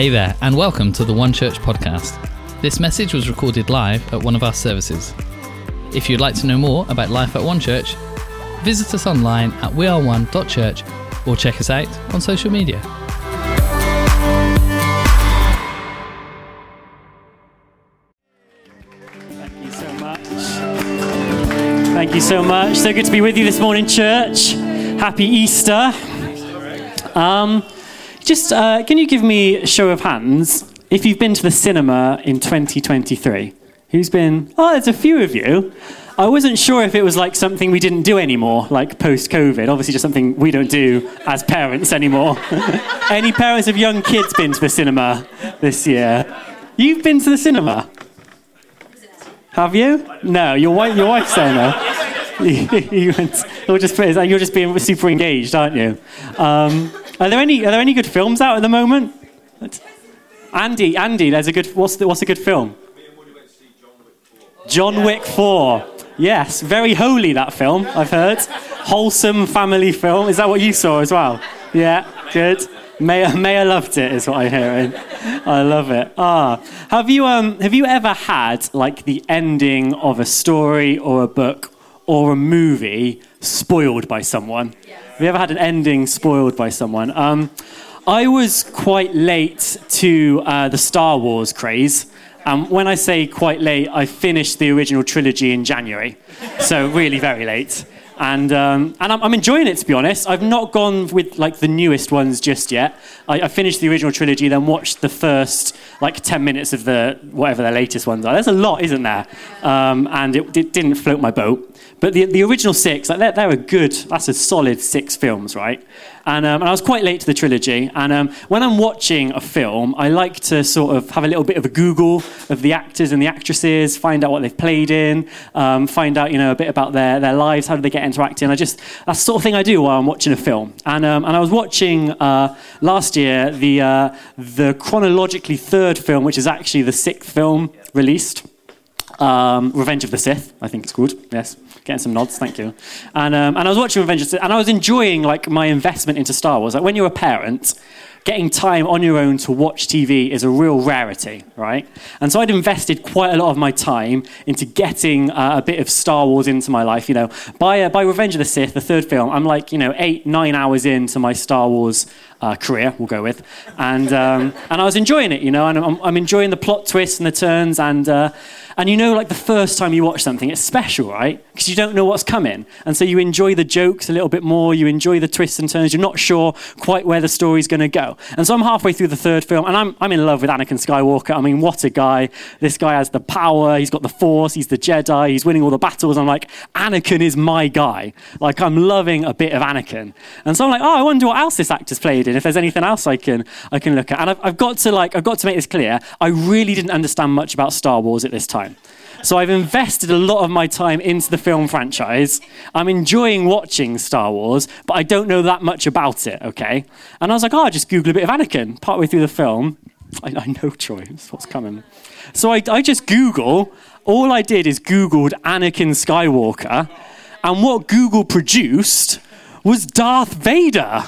Hey there, and welcome to the One Church podcast. This message was recorded live at one of our services. If you'd like to know more about life at One Church, visit us online at weareone.church or check us out on social media. Thank you so much. Thank you so much. So good to be with you this morning, church. Happy Easter. Um, just uh, can you give me a show of hands if you've been to the cinema in 2023? Who's been? Oh, there's a few of you. I wasn't sure if it was like something we didn't do anymore, like post COVID. Obviously, just something we don't do as parents anymore. Any parents of young kids been to the cinema this year? You've been to the cinema? Have you? No, your wife, your wife's saying no. you went, you're, just, you're just being super engaged, aren't you? Um, are there any Are there any good films out at the moment? Andy, Andy, there's a good. What's the, What's a good film? John Wick 4. Yes, very holy that film. I've heard. Wholesome family film. Is that what you saw as well? Yeah, good. Maya, Maya loved it, is what I'm hearing. I love it. Ah, have you um have you ever had like the ending of a story or a book or a movie spoiled by someone? Have you ever had an ending spoiled by someone? Um, I was quite late to uh, the Star Wars craze. Um, when I say quite late, I finished the original trilogy in January, so really very late. And, um, and I'm, I'm, enjoying it, to be honest. I've not gone with like the newest ones just yet. I, I, finished the original trilogy, then watched the first like 10 minutes of the whatever the latest ones are. There's a lot, isn't there? Um, and it, it, didn't float my boat. But the, the original six, like they're, they're a good, that's a solid six films, right? And, um, and I was quite late to the trilogy. And um, when I'm watching a film, I like to sort of have a little bit of a Google of the actors and the actresses, find out what they've played in, um, find out, you know, a bit about their, their lives, how do they get into acting. I just, that's the sort of thing I do while I'm watching a film. And, um, and I was watching uh, last year the, uh, the chronologically third film, which is actually the sixth film released. Um, Revenge of the Sith, I think it's called. Yes, getting some nods. Thank you. And um, and I was watching Revenge of the Sith, and I was enjoying like my investment into Star Wars. Like when you're a parent, getting time on your own to watch TV is a real rarity, right? And so I'd invested quite a lot of my time into getting uh, a bit of Star Wars into my life. You know, by uh, by Revenge of the Sith, the third film, I'm like you know eight nine hours into my Star Wars uh, career, we'll go with, and um, and I was enjoying it, you know, and I'm, I'm enjoying the plot twists and the turns and. Uh, and you know, like the first time you watch something, it's special, right? Because you don't know what's coming. And so you enjoy the jokes a little bit more, you enjoy the twists and turns, you're not sure quite where the story's going to go. And so I'm halfway through the third film, and I'm, I'm in love with Anakin Skywalker. I mean, what a guy. This guy has the power, he's got the Force, he's the Jedi, he's winning all the battles. I'm like, Anakin is my guy. Like, I'm loving a bit of Anakin. And so I'm like, oh, I wonder what else this actor's played in, if there's anything else I can, I can look at. And I've, I've got to, like, I've got to make this clear. I really didn't understand much about Star Wars at this time. So I've invested a lot of my time into the film franchise. I'm enjoying watching Star Wars, but I don't know that much about it, okay? And I was like, oh, I'll just Google a bit of Anakin partway through the film. I, I know, Troy, what's coming. So I, I just Google, all I did is Googled Anakin Skywalker, and what Google produced was Darth Vader.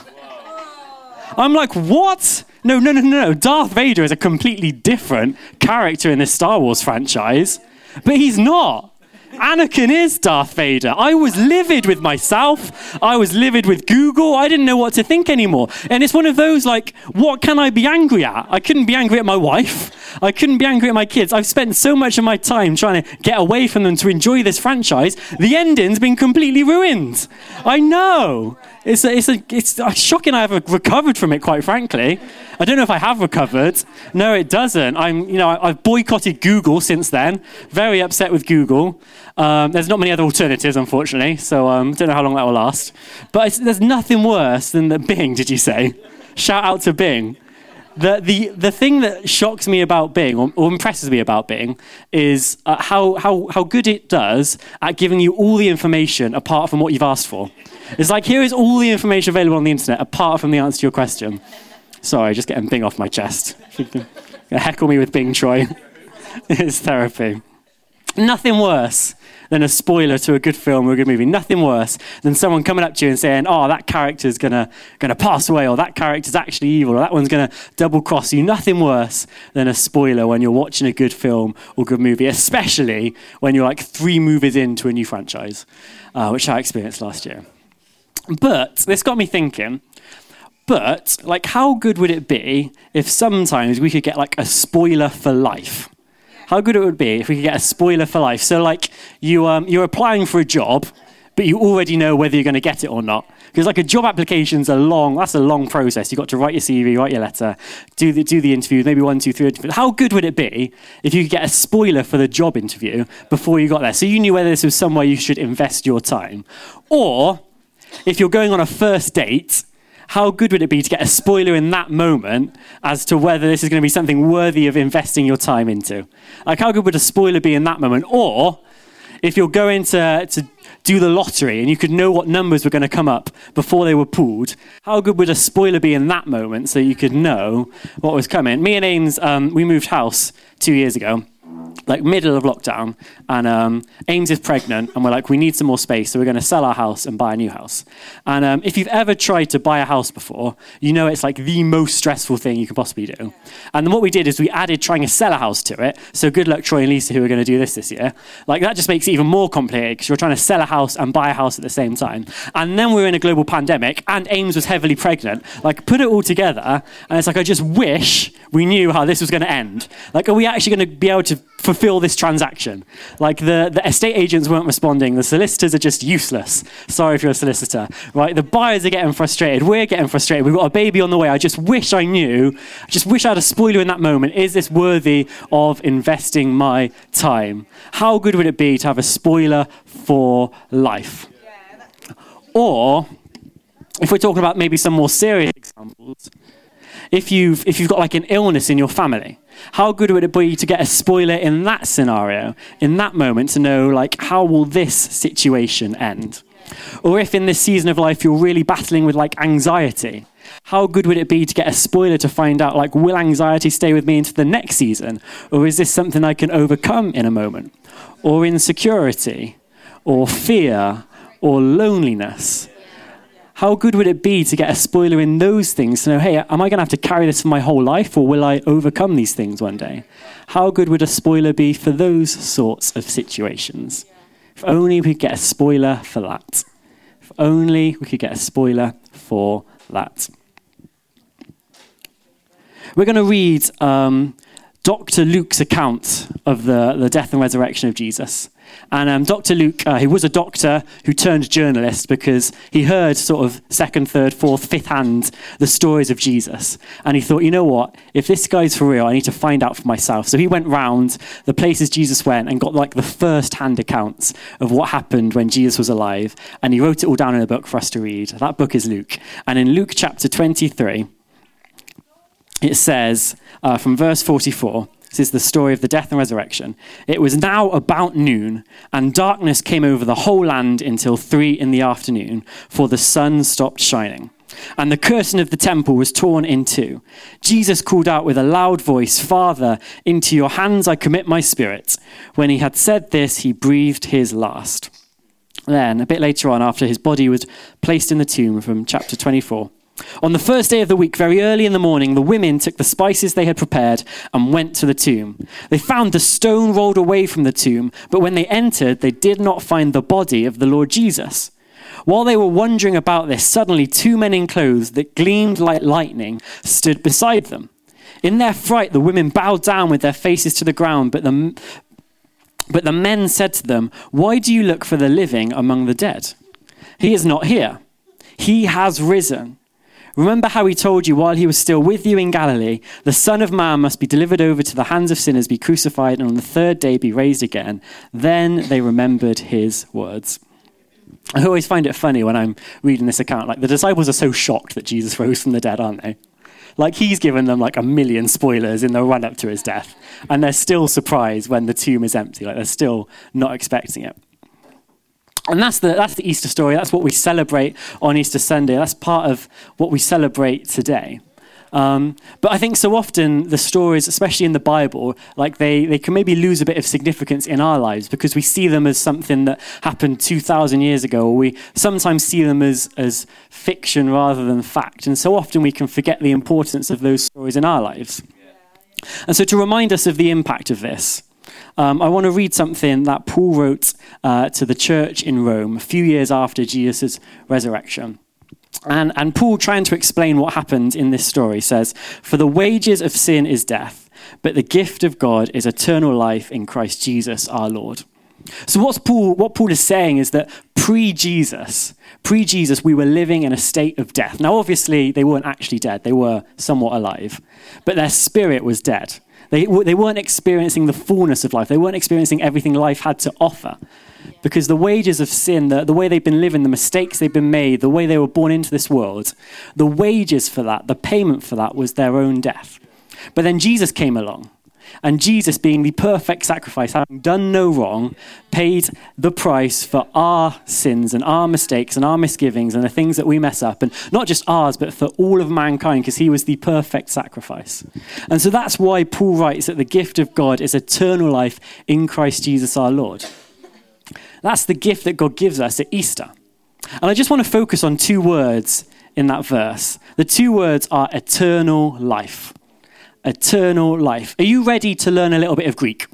I'm like, what? No, no, no, no, no. Darth Vader is a completely different character in this Star Wars franchise. But he's not. Anakin is Darth Vader. I was livid with myself. I was livid with Google. I didn't know what to think anymore. And it's one of those like, what can I be angry at? I couldn't be angry at my wife. I couldn't be angry at my kids. I've spent so much of my time trying to get away from them to enjoy this franchise. The ending's been completely ruined. I know. It's, a, it's, a, it's shocking I haven't recovered from it, quite frankly. I don't know if I have recovered. No, it doesn't. I'm, you know, I've boycotted Google since then. Very upset with Google. Um, there's not many other alternatives, unfortunately, so I um, don't know how long that will last. But there's nothing worse than the Bing, did you say? Shout out to Bing. The, the, the thing that shocks me about Bing, or, or impresses me about Bing, is uh, how, how, how good it does at giving you all the information apart from what you've asked for. It's like, here is all the information available on the internet apart from the answer to your question. Sorry, just getting Bing off my chest. Heckle me with Bing, Troy. it's therapy. Nothing worse than a spoiler to a good film or a good movie. Nothing worse than someone coming up to you and saying, "Oh, that character's gonna gonna pass away," or "That character's actually evil," or "That one's gonna double cross you." Nothing worse than a spoiler when you're watching a good film or good movie, especially when you're like three movies into a new franchise, uh, which I experienced last year. But this got me thinking. But like, how good would it be if sometimes we could get like a spoiler for life? How good it would be if we could get a spoiler for life. So, like, you, um, you're applying for a job, but you already know whether you're going to get it or not. Because, like, a job application's a long, that's a long process. You've got to write your CV, write your letter, do the, do the interview, maybe one, two, three. interviews. How good would it be if you could get a spoiler for the job interview before you got there? So you knew whether this was somewhere you should invest your time. Or, if you're going on a first date, how good would it be to get a spoiler in that moment as to whether this is going to be something worthy of investing your time into? Like, how good would a spoiler be in that moment? Or if you're going to, to do the lottery and you could know what numbers were going to come up before they were pulled, how good would a spoiler be in that moment so you could know what was coming? Me and Ames, um, we moved house two years ago like middle of lockdown, and um, Ames is pregnant, and we're like, we need some more space, so we're going to sell our house and buy a new house. And um, if you've ever tried to buy a house before, you know it's like the most stressful thing you can possibly do. And then what we did is we added trying to sell a house to it. So good luck, Troy and Lisa, who are going to do this this year. Like that just makes it even more complicated because you're trying to sell a house and buy a house at the same time. And then we are in a global pandemic, and Ames was heavily pregnant. Like put it all together, and it's like I just wish we knew how this was going to end. Like, are we actually going to be able to fulfill this transaction. Like the, the estate agents weren't responding, the solicitors are just useless. Sorry if you're a solicitor, right? The buyers are getting frustrated, we're getting frustrated, we've got a baby on the way. I just wish I knew, I just wish I had a spoiler in that moment. Is this worthy of investing my time? How good would it be to have a spoiler for life? Or, if we're talking about maybe some more serious examples, if you've, if you've got like an illness in your family, how good would it be to get a spoiler in that scenario, in that moment, to know, like, how will this situation end? Or if in this season of life you're really battling with, like, anxiety, how good would it be to get a spoiler to find out, like, will anxiety stay with me into the next season? Or is this something I can overcome in a moment? Or insecurity, or fear, or loneliness? How good would it be to get a spoiler in those things to know, hey, am I going to have to carry this for my whole life or will I overcome these things one day? How good would a spoiler be for those sorts of situations? If only we could get a spoiler for that. If only we could get a spoiler for that. We're going to read um, Dr. Luke's account of the, the death and resurrection of Jesus. And um, Dr. Luke, uh, he was a doctor who turned journalist because he heard sort of second, third, fourth, fifth hand the stories of Jesus. And he thought, you know what? If this guy's for real, I need to find out for myself. So he went round the places Jesus went and got like the first hand accounts of what happened when Jesus was alive. And he wrote it all down in a book for us to read. That book is Luke. And in Luke chapter 23, it says uh, from verse 44, this is the story of the death and resurrection. It was now about noon, and darkness came over the whole land until three in the afternoon, for the sun stopped shining. And the curtain of the temple was torn in two. Jesus called out with a loud voice, Father, into your hands I commit my spirit. When he had said this, he breathed his last. Then, a bit later on, after his body was placed in the tomb, from chapter 24, on the first day of the week, very early in the morning, the women took the spices they had prepared and went to the tomb. They found the stone rolled away from the tomb, but when they entered, they did not find the body of the Lord Jesus. While they were wondering about this, suddenly two men in clothes that gleamed like lightning stood beside them. In their fright, the women bowed down with their faces to the ground, but the, but the men said to them, Why do you look for the living among the dead? He is not here. He has risen. Remember how he told you while he was still with you in Galilee, the Son of Man must be delivered over to the hands of sinners, be crucified, and on the third day be raised again. Then they remembered his words. I always find it funny when I'm reading this account. Like, the disciples are so shocked that Jesus rose from the dead, aren't they? Like, he's given them like a million spoilers in the run up to his death. And they're still surprised when the tomb is empty. Like, they're still not expecting it. And that's the, that's the Easter story. That's what we celebrate on Easter Sunday. That's part of what we celebrate today. Um, but I think so often the stories, especially in the Bible, like they, they can maybe lose a bit of significance in our lives because we see them as something that happened 2,000 years ago, or we sometimes see them as, as fiction rather than fact. And so often we can forget the importance of those stories in our lives. And so to remind us of the impact of this, um, I want to read something that Paul wrote uh, to the church in Rome a few years after Jesus' resurrection. And, and Paul, trying to explain what happened in this story, says, For the wages of sin is death, but the gift of God is eternal life in Christ Jesus our Lord. So what's Paul, what Paul is saying is that pre-Jesus, pre-Jesus, we were living in a state of death. Now, obviously, they weren't actually dead. They were somewhat alive, but their spirit was dead. They, they weren't experiencing the fullness of life. They weren't experiencing everything life had to offer because the wages of sin, the, the way they've been living, the mistakes they've been made, the way they were born into this world, the wages for that, the payment for that was their own death. But then Jesus came along. And Jesus, being the perfect sacrifice, having done no wrong, paid the price for our sins and our mistakes and our misgivings and the things that we mess up. And not just ours, but for all of mankind, because he was the perfect sacrifice. And so that's why Paul writes that the gift of God is eternal life in Christ Jesus our Lord. That's the gift that God gives us at Easter. And I just want to focus on two words in that verse. The two words are eternal life. Eternal life. Are you ready to learn a little bit of Greek?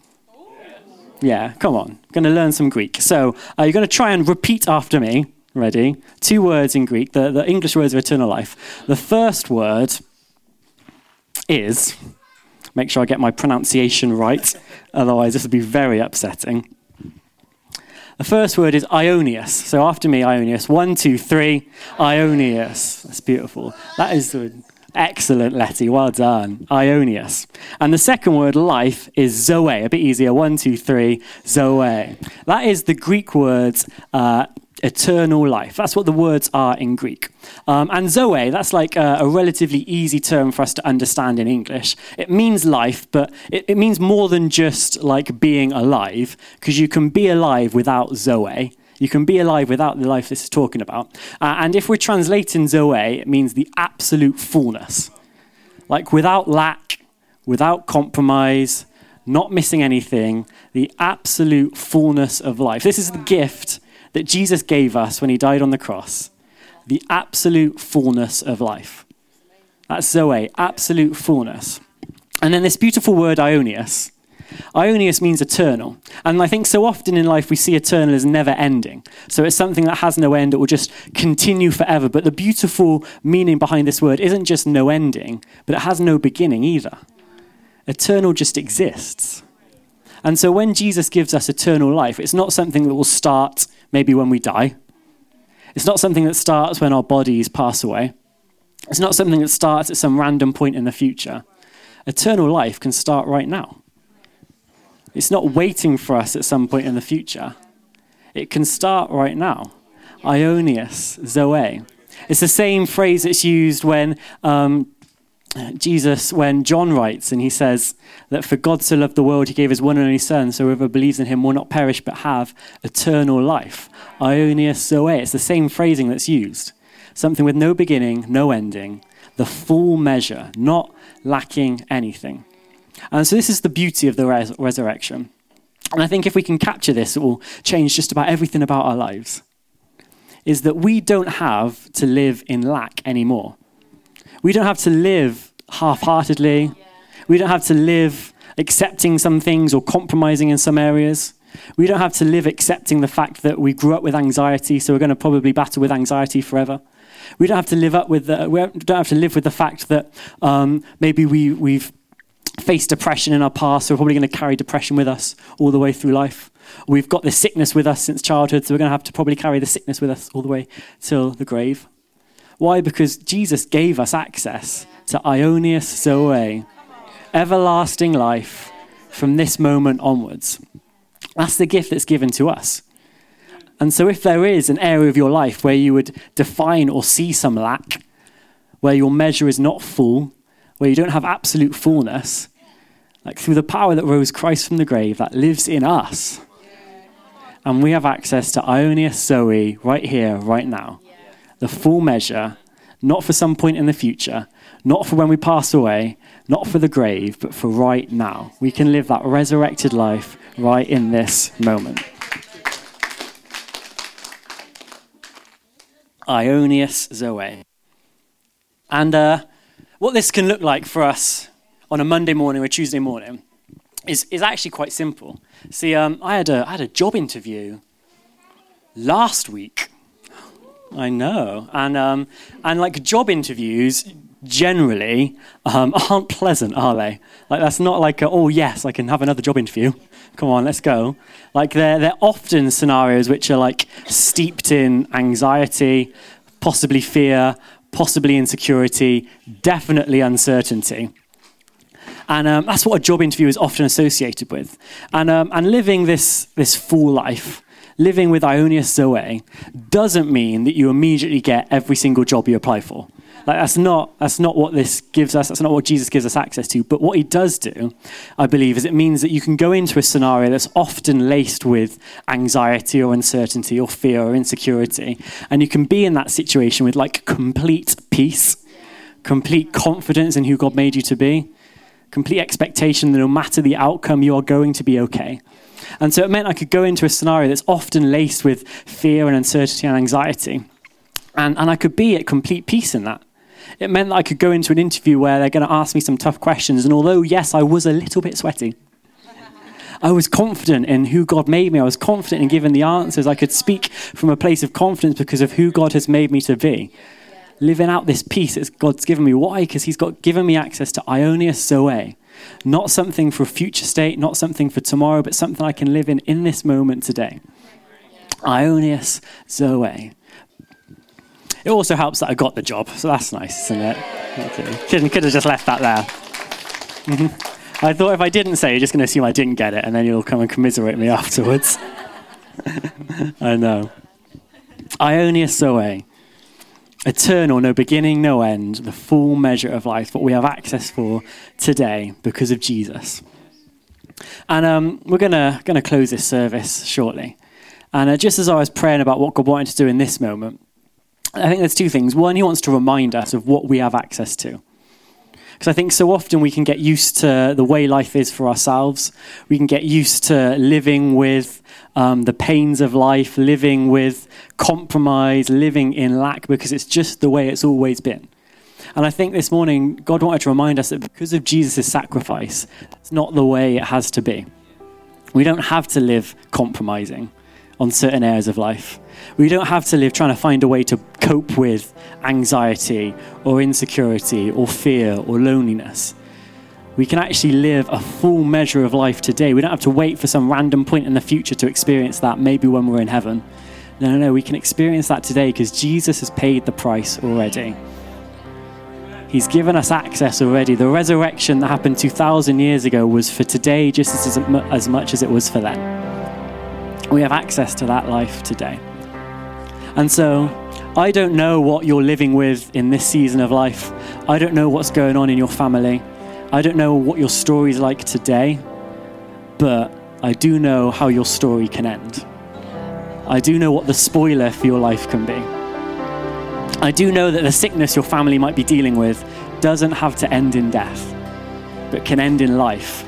Yeah, come on. Going to learn some Greek. So uh, you're going to try and repeat after me. Ready? Two words in Greek, the, the English words of eternal life. The first word is, make sure I get my pronunciation right, otherwise, this would be very upsetting. The first word is Aionios. So after me, Aionios. One, two, three. Aionios. That's beautiful. That is excellent, Letty. Well done. Aionios. And the second word, life, is Zoe. A bit easier. One, two, three. Zoe. That is the Greek word uh, eternal life. That's what the words are in Greek. Um, and Zoe, that's like a, a, relatively easy term for us to understand in English. It means life, but it, it means more than just like being alive, because you can be alive without Zoe. You can be alive without the life this is talking about. Uh, and if we're translating Zoe, it means the absolute fullness. Like without lack, without compromise, not missing anything, the absolute fullness of life. This is the gift that Jesus gave us when he died on the cross the absolute fullness of life. That's Zoe, absolute fullness. And then this beautiful word, Aionios. Aionios means eternal. And I think so often in life we see eternal as never ending. So it's something that has no end, it will just continue forever. But the beautiful meaning behind this word isn't just no ending, but it has no beginning either. Eternal just exists. And so when Jesus gives us eternal life, it's not something that will start maybe when we die. It's not something that starts when our bodies pass away. It's not something that starts at some random point in the future. Eternal life can start right now. It's not waiting for us at some point in the future. It can start right now. Aionios, Zoe. It's the same phrase that's used when um, Jesus, when John writes and he says that for God so loved the world, he gave his one and only Son, so whoever believes in him will not perish but have eternal life. Aionios Zoe. It's the same phrasing that's used. Something with no beginning, no ending, the full measure, not lacking anything. And so this is the beauty of the res- resurrection. And I think if we can capture this, it will change just about everything about our lives. Is that we don't have to live in lack anymore. We don't have to live half heartedly. We don't have to live accepting some things or compromising in some areas. We don't have to live accepting the fact that we grew up with anxiety, so we're going to probably battle with anxiety forever. We don't have to live up with the, we don't have to live with the fact that um, maybe we, we've faced depression in our past, so we're probably going to carry depression with us all the way through life. We've got this sickness with us since childhood, so we're going to have to probably carry the sickness with us all the way till the grave. Why? Because Jesus gave us access to Aionios Zoe, everlasting life from this moment onwards. That's the gift that's given to us. And so, if there is an area of your life where you would define or see some lack, where your measure is not full, where you don't have absolute fullness, like through the power that rose Christ from the grave that lives in us, and we have access to Aionios Zoe right here, right now the full measure, not for some point in the future, not for when we pass away, not for the grave, but for right now. We can live that resurrected life right in this moment. Aionios Zoe. And uh, what this can look like for us on a Monday morning or Tuesday morning is, is actually quite simple. See, um, I, had a, I had a job interview last week. I know. And, um, and like job interviews generally um, aren't pleasant, are they? Like that's not like, a, oh yes, I can have another job interview. Come on, let's go. Like they're, they're often scenarios which are like steeped in anxiety, possibly fear, possibly insecurity, definitely uncertainty. And um, that's what a job interview is often associated with. And, um, and living this, this full life, living with Aionios Zoe, doesn't mean that you immediately get every single job you apply for. Like that's not that's not what this gives us. That's not what Jesus gives us access to. But what he does do, I believe, is it means that you can go into a scenario that's often laced with anxiety or uncertainty or fear or insecurity, and you can be in that situation with like complete peace, complete confidence in who God made you to be, complete expectation that no matter the outcome, you are going to be okay. And so it meant I could go into a scenario that's often laced with fear and uncertainty and anxiety. And, and I could be at complete peace in that. It meant that I could go into an interview where they're going to ask me some tough questions. And although, yes, I was a little bit sweaty, I was confident in who God made me. I was confident in giving the answers. I could speak from a place of confidence because of who God has made me to be. Living out this peace that God's given me. Why? Because He's got given me access to Aionios Zoe. Not something for a future state, not something for tomorrow, but something I can live in in this moment today. Aionios Zoe. It also helps that I got the job, so that's nice, isn't it? Could, could have just left that there. Mm-hmm. I thought if I didn't say, you're just going to assume I didn't get it, and then you'll come and commiserate me afterwards. I know. Aionios Zoe. Eternal, no beginning, no end, the full measure of life, what we have access for today because of Jesus. And um, we're going to close this service shortly. And uh, just as I was praying about what God wanted to do in this moment, I think there's two things. One, he wants to remind us of what we have access to. Because I think so often we can get used to the way life is for ourselves. We can get used to living with um, the pains of life, living with compromise, living in lack, because it's just the way it's always been. And I think this morning, God wanted to remind us that because of Jesus' sacrifice, it's not the way it has to be. We don't have to live compromising on certain areas of life. We don't have to live trying to find a way to cope with anxiety or insecurity or fear or loneliness. We can actually live a full measure of life today. We don't have to wait for some random point in the future to experience that, maybe when we're in heaven. No, no, no. We can experience that today because Jesus has paid the price already. He's given us access already. The resurrection that happened 2,000 years ago was for today just as, as much as it was for then. We have access to that life today. And so, I don't know what you're living with in this season of life. I don't know what's going on in your family. I don't know what your story's like today, but I do know how your story can end. I do know what the spoiler for your life can be. I do know that the sickness your family might be dealing with doesn't have to end in death, but can end in life.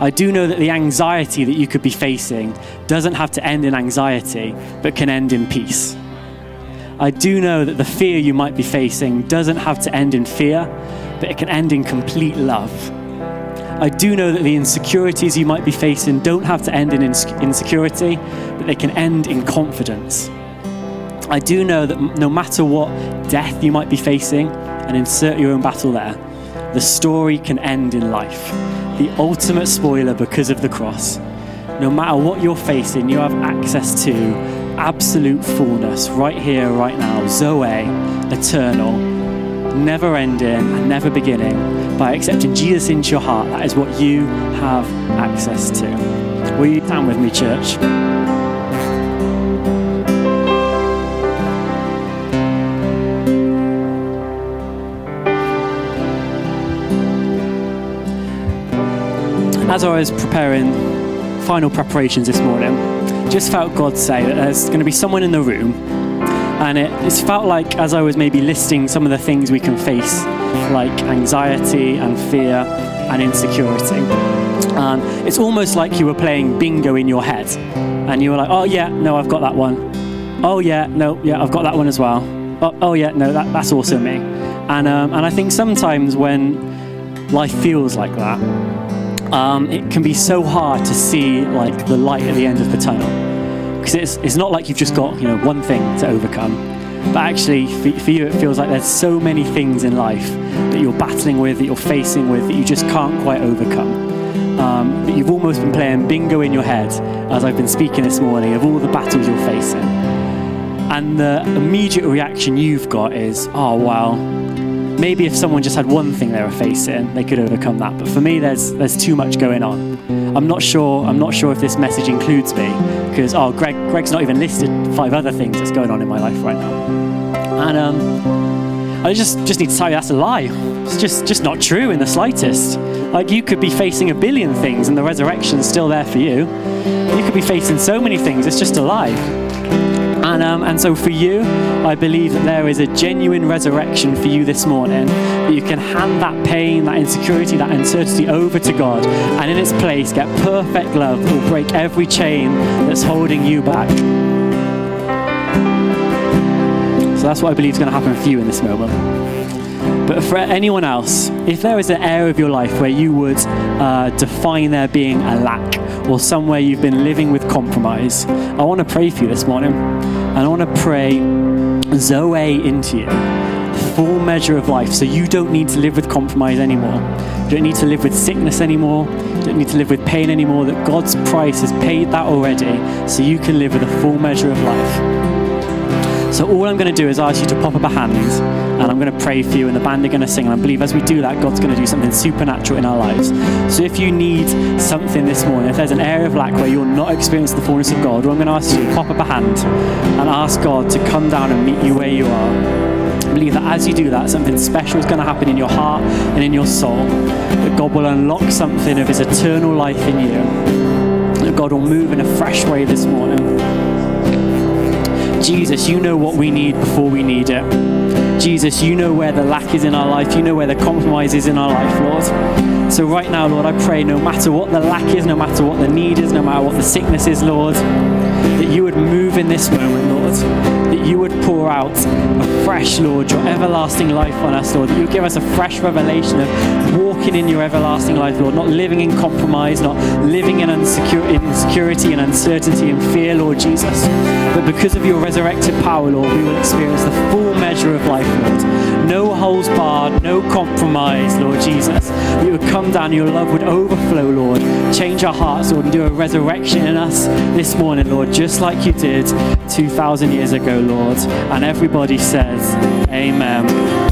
I do know that the anxiety that you could be facing doesn't have to end in anxiety, but can end in peace. I do know that the fear you might be facing doesn't have to end in fear, but it can end in complete love. I do know that the insecurities you might be facing don't have to end in insecurity, but they can end in confidence. I do know that no matter what death you might be facing, and insert your own battle there, the story can end in life. The ultimate spoiler because of the cross. No matter what you're facing, you have access to absolute fullness right here, right now. Zoe, eternal, never ending and never beginning. By accepting Jesus into your heart, that is what you have access to. Will you stand with me, church? As I was preparing final preparations this morning, just felt God say that there's going to be someone in the room And it, it's felt like, as I was maybe listing some of the things we can face, like anxiety and fear and insecurity, and it's almost like you were playing bingo in your head. And you were like, oh, yeah, no, I've got that one. Oh, yeah, no, yeah, I've got that one as well. Oh, oh yeah, no, that, that's also me. And, um, and I think sometimes when life feels like that, um, it can be so hard to see like the light at the end of the tunnel. Because it's, it's not like you've just got you know one thing to overcome. But actually for, for you it feels like there's so many things in life that you're battling with that you're facing with that you just can't quite overcome. Um, that you've almost been playing bingo in your head as I've been speaking this morning of all the battles you're facing. And the immediate reaction you've got is oh well maybe if someone just had one thing they were facing, they could overcome that. But for me, there's there's too much going on. I'm not sure. I'm not sure if this message includes me because oh, Greg, Greg's not even listed five other things that's going on in my life right now. And um, I just just need to tell you that's a lie. It's just just not true in the slightest. Like you could be facing a billion things, and the resurrection's still there for you. You could be facing so many things. It's just a lie. And, um, and so for you, I believe that there is a genuine resurrection for you this morning. That you can hand that pain, that insecurity, that uncertainty over to God, and in its place get perfect love that will break every chain that's holding you back. So that's what I believe is going to happen for you in this moment. But for anyone else, if there is an area of your life where you would uh, define there being a lack or somewhere you've been living with compromise, I want to pray for you this morning. And I want to pray Zoe into you, full measure of life, so you don't need to live with compromise anymore. You don't need to live with sickness anymore. You don't need to live with pain anymore. That God's price has paid that already, so you can live with a full measure of life. So all I'm going to do is ask you to pop up a hand and I'm going to pray for you and the band are going to sing. And I believe as we do that, God's going to do something supernatural in our lives. So if you need something this morning, if there's an area of lack where you're not experiencing the fullness of God, well, I'm going to ask you to pop up a hand and ask God to come down and meet you where you are. I believe that as you do that, something special is going to happen in your heart and in your soul. That God will unlock something of His eternal life in you. That God will move in a fresh way this morning. Jesus, you know what we need before we need it. Jesus, you know where the lack is in our life. You know where the compromise is in our life, Lord. So, right now, Lord, I pray no matter what the lack is, no matter what the need is, no matter what the sickness is, Lord, that you would move in this moment, Lord. You would pour out a fresh, Lord, your everlasting life on us, Lord. That you give us a fresh revelation of walking in your everlasting life, Lord. Not living in compromise, not living in insecurity and uncertainty and fear, Lord Jesus. But because of your resurrected power, Lord, we will experience the full measure of life, Lord. No holes barred, no compromise, Lord Jesus. You would come down, your love would overflow, Lord. Change our hearts, Lord, and do a resurrection in us this morning, Lord, just like you did 2,000 years ago, Lord. And everybody says, Amen.